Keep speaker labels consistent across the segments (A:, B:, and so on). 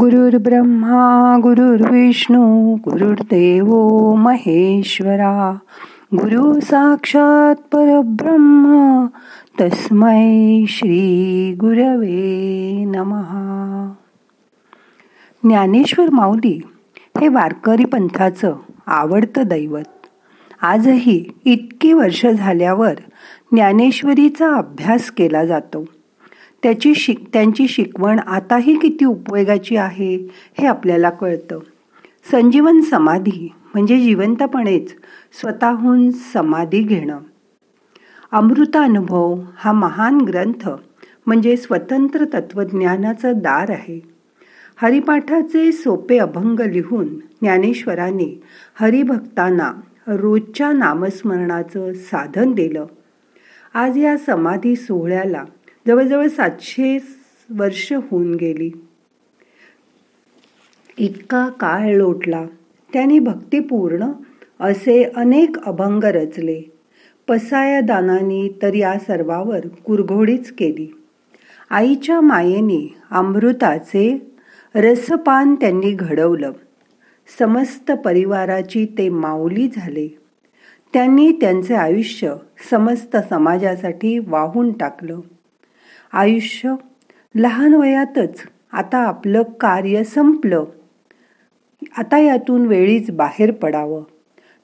A: गुरुर् ब्रह्मा गुरुर्विष्णू गुरुर्देव महेश्वरा. गुरु साक्षात परब्रह्म तस्मै श्री गुरवे नमहा ज्ञानेश्वर माऊली हे वारकरी पंथाचं आवडतं दैवत. आजही इतकी वर्ष झाल्यावर ज्ञानेश्वरीचा अभ्यास केला जातो. त्याची शिक त्यांची शिकवण आताही किती उपयोगाची आहे हे आपल्याला कळतं. संजीवन समाधी म्हणजे जिवंतपणेच स्वतःहून समाधी घेणं. अमृतानुभव हा महान ग्रंथ म्हणजे स्वतंत्र तत्वज्ञानाचं दार आहे. हरिपाठाचे सोपे अभंग लिहून ज्ञानेश्वराने हरिभक्तांना रोजच्या नामस्मरणाचं साधन दिलं. आज या समाधी सोहळ्याला जवळजवळ सातशे वर्ष होऊन गेली. इतका काळ लोटला. त्यांनी भक्तिपूर्ण असे अनेक अभंग रचले. पसाया दानानी तर या सर्वावर कुरघोडीच केली. आईच्या मायेने अमृताचे रसपान त्यांनी घडवलं. समस्त परिवाराची ते माऊली झाले. त्यांनी त्यांचे आयुष्य समस्त समाजासाठी वाहून टाकलं. आयुष्य लहान वयातच आता आपलं कार्य संपलं. आता यातून वेळीच बाहेर पडावं.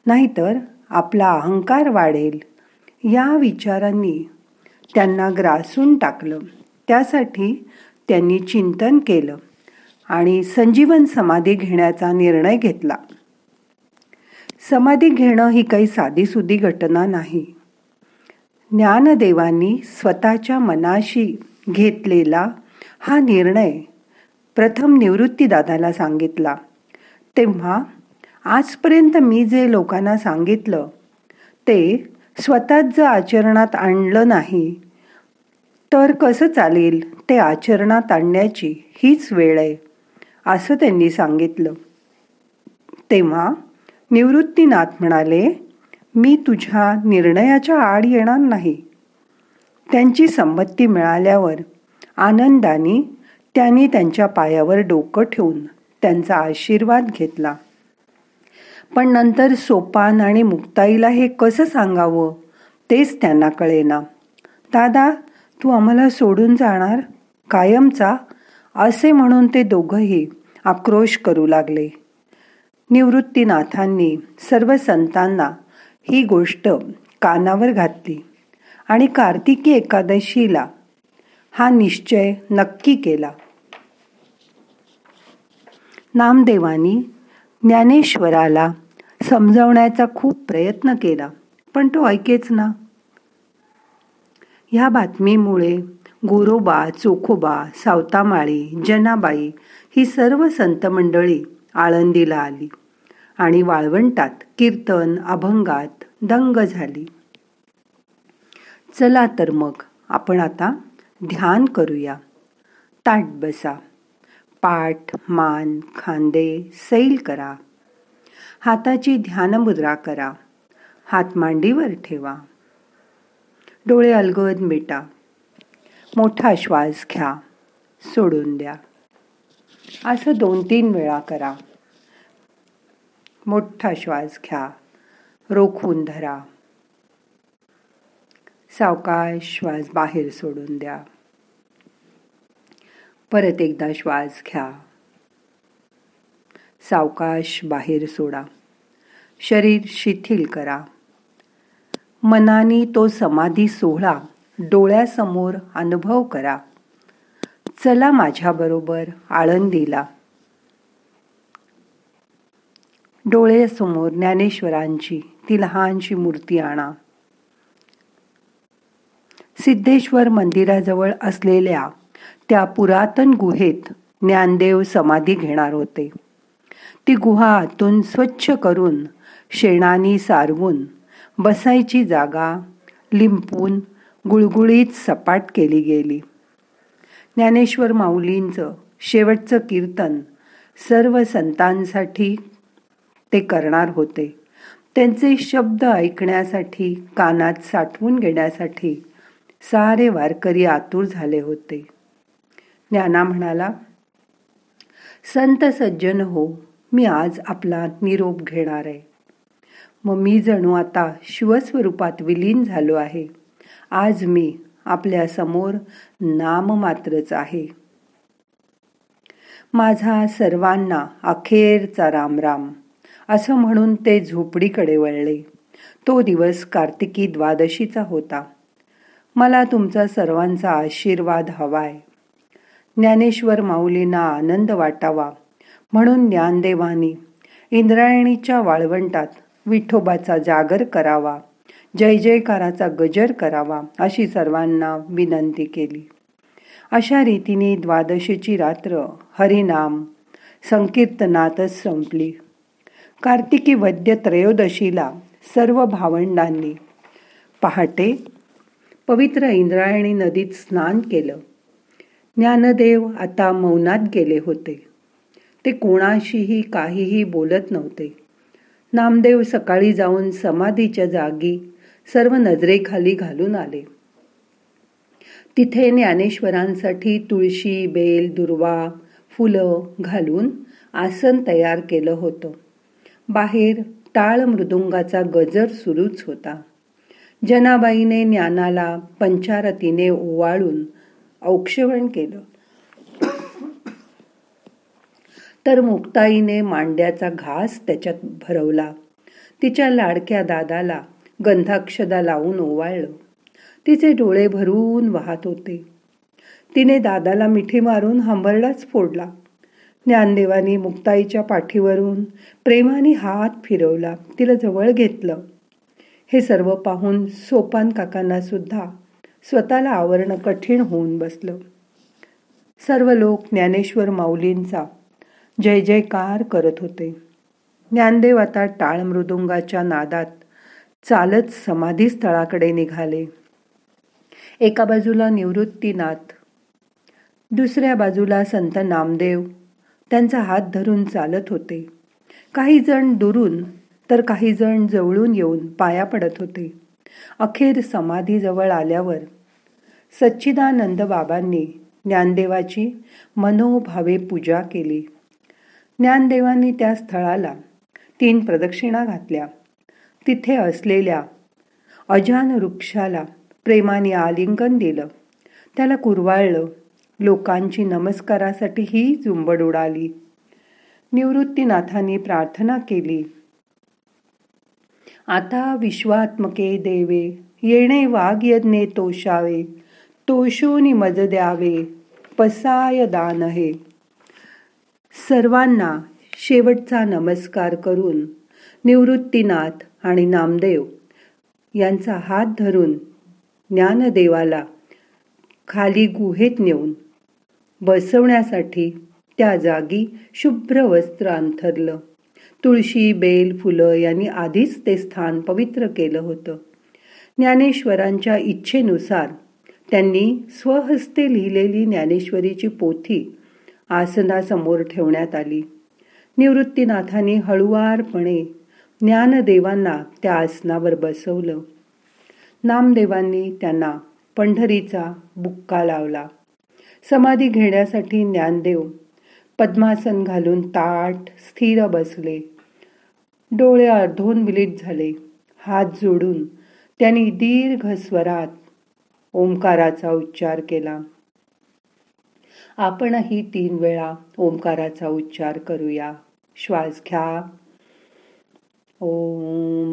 A: नाहीतर आपला अहंकार वाढेल. या विचारांनी त्यांना ग्रासून टाकलं. त्यासाठी त्यांनी चिंतन केलं आणि संजीवन समाधी घेण्याचा निर्णय घेतला. समाधी घेणं ही काही साधीसुधी घटना नाही. ज्ञानदेवांनी स्वतःच्या मनाशी घेतलेला हा निर्णय प्रथम निवृत्तीदादाला सांगितला. तेव्हा आजपर्यंत मी जे लोकांना सांगितलं ते स्वतःच जर आचरणात आणलं नाही तर कसं चालेल ते आचरणात आणण्याची हीच वेळ आहे असं त्यांनी सांगितलं. तेव्हा निवृत्तीनाथ म्हणाले मी तुझ्या निर्णयाच्या आड येणार नाही. त्यांची संमती मिळाल्यावर आनंदाने त्यांनी त्यांच्या पायावर डोकं ठेवून त्यांचा आशीर्वाद घेतला. पण नंतर सोपान आणि मुक्ताईला हे कसं सांगावं तेच त्यांना कळेना. दादा तू आम्हाला सोडून जाणार? कायमचा? असे म्हणून ते दोघंही आक्रोश करू लागले. निवृत्तीनाथांनी सर्व संतांना ही गोष्ट कानावर घातली आणि कार्तिकी एकादशीला हा निश्चय नक्की केला. नामदेवानी ज्ञानेश्वराला समजावण्याचा खूप प्रयत्न केला पण तो ऐकेच ना. ह्या बातमीमुळे गोरोबा चोखोबा सावतामाळी जनाबाई ही सर्व संत मंडळी आळंदीला आली. आणि वाळवंटात कीर्तन अभंगात दंग झाली. चला तर मग आपण आता ध्यान करूया. ताट बसा. पाठ मान खांदे सैल करा. हाताची ध्यानमुद्रा करा. हात मांडीवर ठेवा. डोळे अलगद मिटा. मोठा श्वास घ्या. सोडून द्या. असं दोन तीन वेळा करा. मोठा श्वास घ्या. रोखून धरा. सावकाश श्वास बाहेर सोडून द्या. परत एकदा श्वास घ्या. सावकाश बाहेर सोडा. शरीर शिथिल करा. मनाने तो समाधी सोहळा डोळ्यासमोर अनुभव करा. चला माझ्याबरोबर आळंदीला. डोळ्यासमोर ज्ञानेश्वरांची ती लहानशी मूर्ती आणा. सिद्धेश्वर मंदिराजवळ असलेल्या त्या पुरातन गुहेत ज्ञानदेव समाधी घेणार होते. ती गुहा आतून स्वच्छ करून शेणानी सारवून बसायची जागा लिंपून गुळगुळीत सपाट केली गेली. ज्ञानेश्वर माऊलींचं शेवटचं कीर्तन सर्व संतांसाठी ते करणार होते. त्यांचे शब्द ऐकण्यासाठी कानात साठवून घेण्यासाठी सारे वारकरी आतुर झाले होते. ज्ञाना म्हणाला संत सज्जन हो मी आज आपला निरोप घेणार आहे. मग मी जणू आता शिवस्वरूपात विलीन झालो आहे. आज मी आपल्यासमोर नाम मात्रच आहे. माझा सर्वांना अखेरचा राम राम असं म्हणून ते झोपडीकडे वळले. तो दिवस कार्तिकी द्वादशीचा होता. मला तुमचा सर्वांचा आशीर्वाद हवाय. ज्ञानेश्वर माऊलींना आनंद वाटावा म्हणून ज्ञानदेवानी इंद्रायणीच्या वाळवंटात विठोबाचा जागर करावा जय जयकाराचा गजर करावा अशी सर्वांना विनंती केली. अशा रीतीने द्वादशीची रात्र हरिनाम संकीर्तनातच संपली. कार्तिकी वद्य त्रयोदशीला सर्व भावंडांनी पहाटे पवित्र इंद्रायणी नदीत स्नान केलं. ज्ञानदेव आता मौनात गेले होते. ते कोणाशीही काहीही बोलत नव्हते. नामदेव सकाळी जाऊन समाधीच्या जागी सर्व नजरेखाली घालून आले. तिथे ज्ञानेश्वरांसाठी तुळशी बेल दुर्वा फुलं घालून आसन तयार केलं होतं. बाहेर टाळ मृदुंगाचा गजर सुरूच होता. जनाबाईने ज्ञानाला पंचारतीने ओवाळून औक्षवण केलं. तर मुक्ताईने मांड्याचा घास त्याच्यात भरवला. तिच्या लाडक्या दादाला गंधाक्षदा लावून ओवाळलं. तिचे डोळे भरून वाहत होते. तिने दादाला मिठी मारून हंबरडाच फोडला. ज्ञानदेवाने मुक्ताईच्या पाठीवरून प्रेमाने हात फिरवला तिला जवळ घेतलं. हे सर्व पाहून सोपान काकांना सुद्धा स्वतःला आवरणं कठीण होऊन बसलं. सर्व लोक ज्ञानेश्वर माऊलींचा जय जयकार करत होते. ज्ञानदेव आता टाळ मृदुंगाच्या नादात चालत समाधी स्थळाकडे निघाले. एका बाजूला निवृत्तीनाथ दुसऱ्या बाजूला संत नामदेव त्यांचा हात धरून चालत होते. काही जण दुरून तर काही जण जवळून येऊन पाया पडत होते. अखेर समाधीजवळ आल्यावर सच्चिदानंद बाबांनी ज्ञानदेवाची मनोभावे पूजा केली. ज्ञानदेवांनी त्या स्थळाला तीन प्रदक्षिणा घातल्या. तिथे असलेल्या अजान वृक्षाला प्रेमाने आलिंगन दिलं. त्याला कुरवाळलं. लोकांची नमस्कारासाठी ही झुंबड उडाली. निवृत्तीनाथांनी प्रार्थना केली. आता विश्वात्मके देवे येणे वाघयज्ञे तोषावे तोषोनी मज द्यावे पसाय दान हे. सर्वांना शेवटचा नमस्कार करून निवृत्तीनाथ आणि नामदेव यांचा हात धरून ज्ञानदेवाला खाली गुहेत नेऊन बसवण्यासाठी त्या जागी शुभ्र वस्त्र अंथरलं. तुळशी बेल फुलं यांनी आधीच ते स्थान पवित्र केलं होतं. ज्ञानेश्वरांच्या इच्छेनुसार त्यांनी स्वहस्ते लिहिलेली ज्ञानेश्वरीची पोथी आसनासमोर ठेवण्यात आली. निवृत्तीनाथांनी हळुवारपणे ज्ञानदेवांना त्या आसनावर बसवलं. नामदेवांनी त्यांना पंढरीचा बुक्का लावला. समाधी घेण्यासाठी ज्ञानदेव पद्मासन घालून ताट स्थिर बसले. डोळे अर्धोन विलीत झाले. हात जोडून त्यांनी दीर्घ स्वरात ओंकाराचा उच्चार केला. आपणही तीन वेळा ओंकाराचा उच्चार करूया. श्वास घ्या. ओम.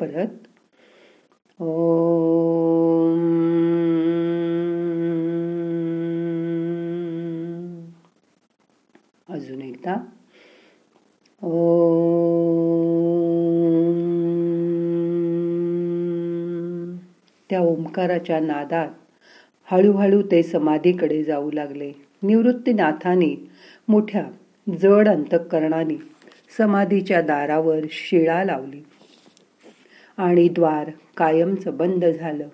A: परत अजून एकदा. ओ त्या ओंकाराच्या नादात हळूहळू ते समाधीकडे जाऊ लागले. निवृत्तीनाथाने मोठ्या जड अंतकरणाने समाधीच्या दारावर शिळा लावली. आणि द्वार कायमचं बंद झालं.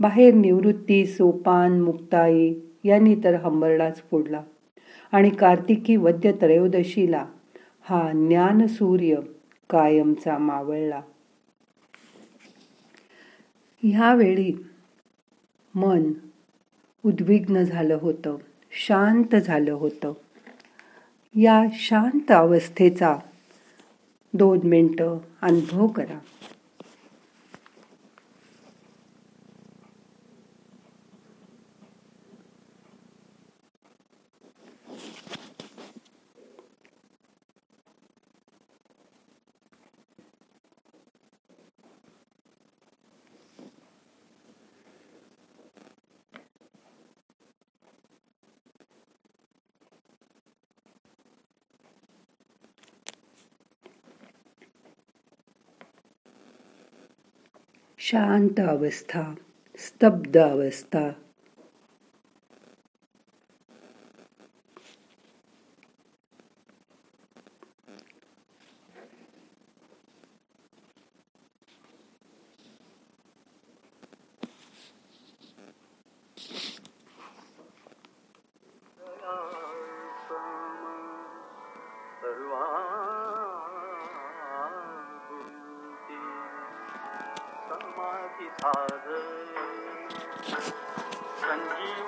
A: बाहेर निवृत्ती सोपान मुक्ताई यांनी तर हंबरडाच फोडला. आणि कार्तिकी वद्य त्रयोदशीला हा ज्ञान सूर्य कायमचा मावळला. ह्यावेळी मन उद्विग्न झालं होतं शांत झालं होतं. या शांत अवस्थेचा दोन मिनटं अनुभव करा. शांत अवस्था स्तब्ध अवस्था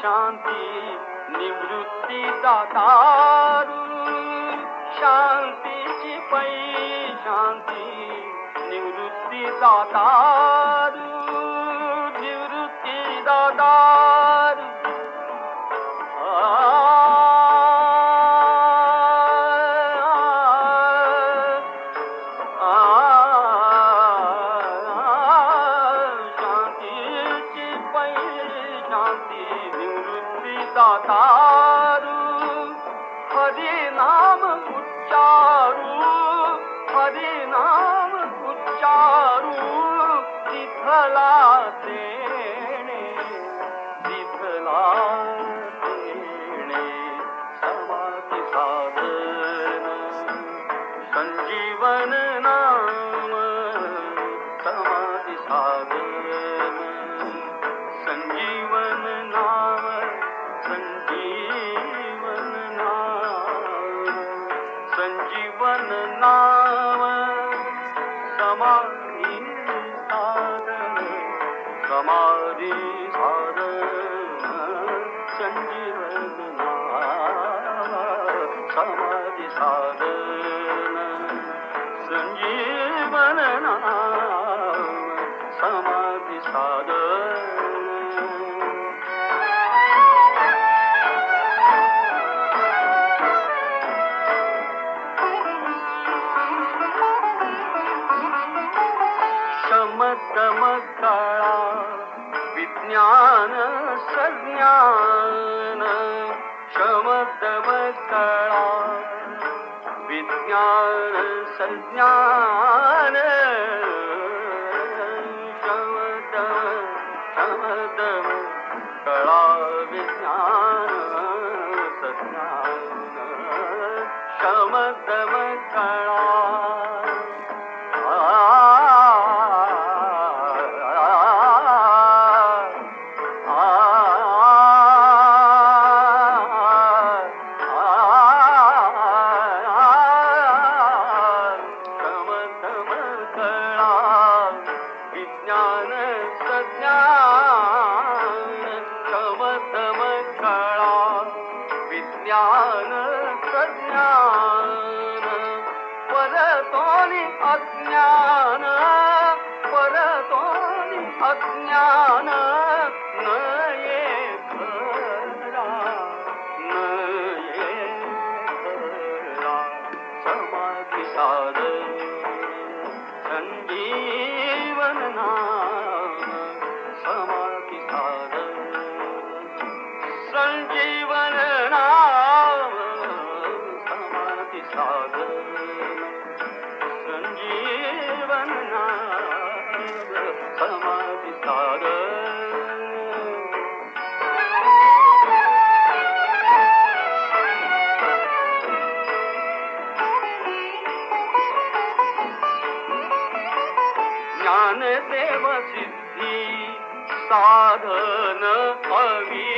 B: शांति निवृत्ति दातारू शांति छिपई शांति निवृत्ति दातारू निवृत्ति दादा நாம உச்चारू हरिनाम उच्चारू विठला तेणे विठला 光阴啊。संज्ञानमतमकला विज्ञान संज्ञान। साधन अवीत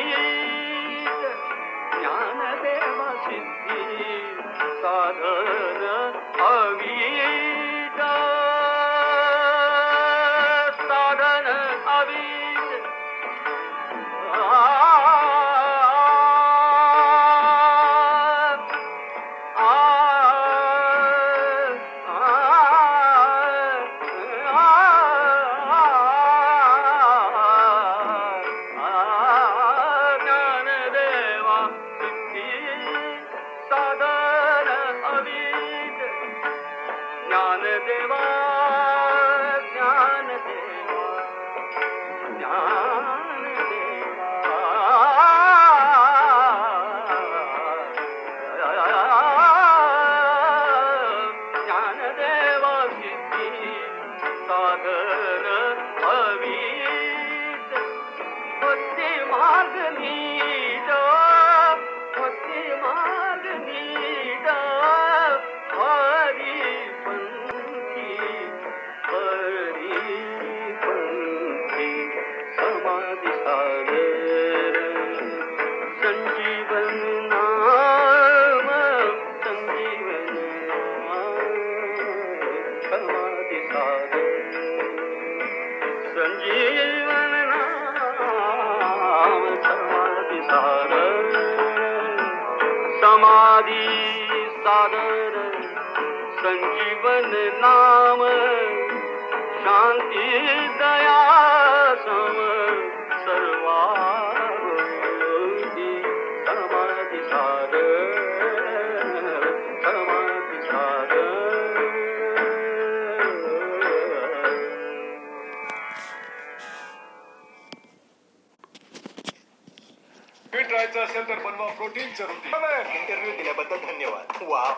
C: इंटरव्ह्यू दिल्याबद्दल धन्यवाद वा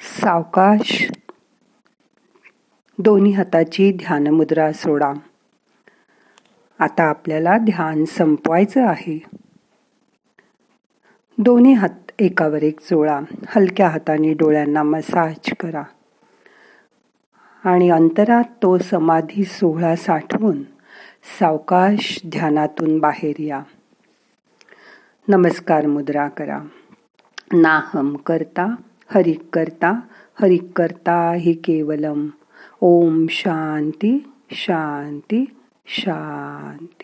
A: सावकाश. दोन्ही हाताची ध्यानमुद्रा सोडा. आता आपल्याला ध्यान संपवायचं आहे. दोन्ही हात एकावर एक जोडा. हलक्या हाताने डोळ्यांना मसाज करा. आणि अंतरात तो समाधी सोहळा साठवून सावकाश ध्यानातून बाहेर या. नमस्कार मुद्रा करा. नाहम करता हरिक करता हरिक करता हि केवलम. ओम शांती शांती शांती.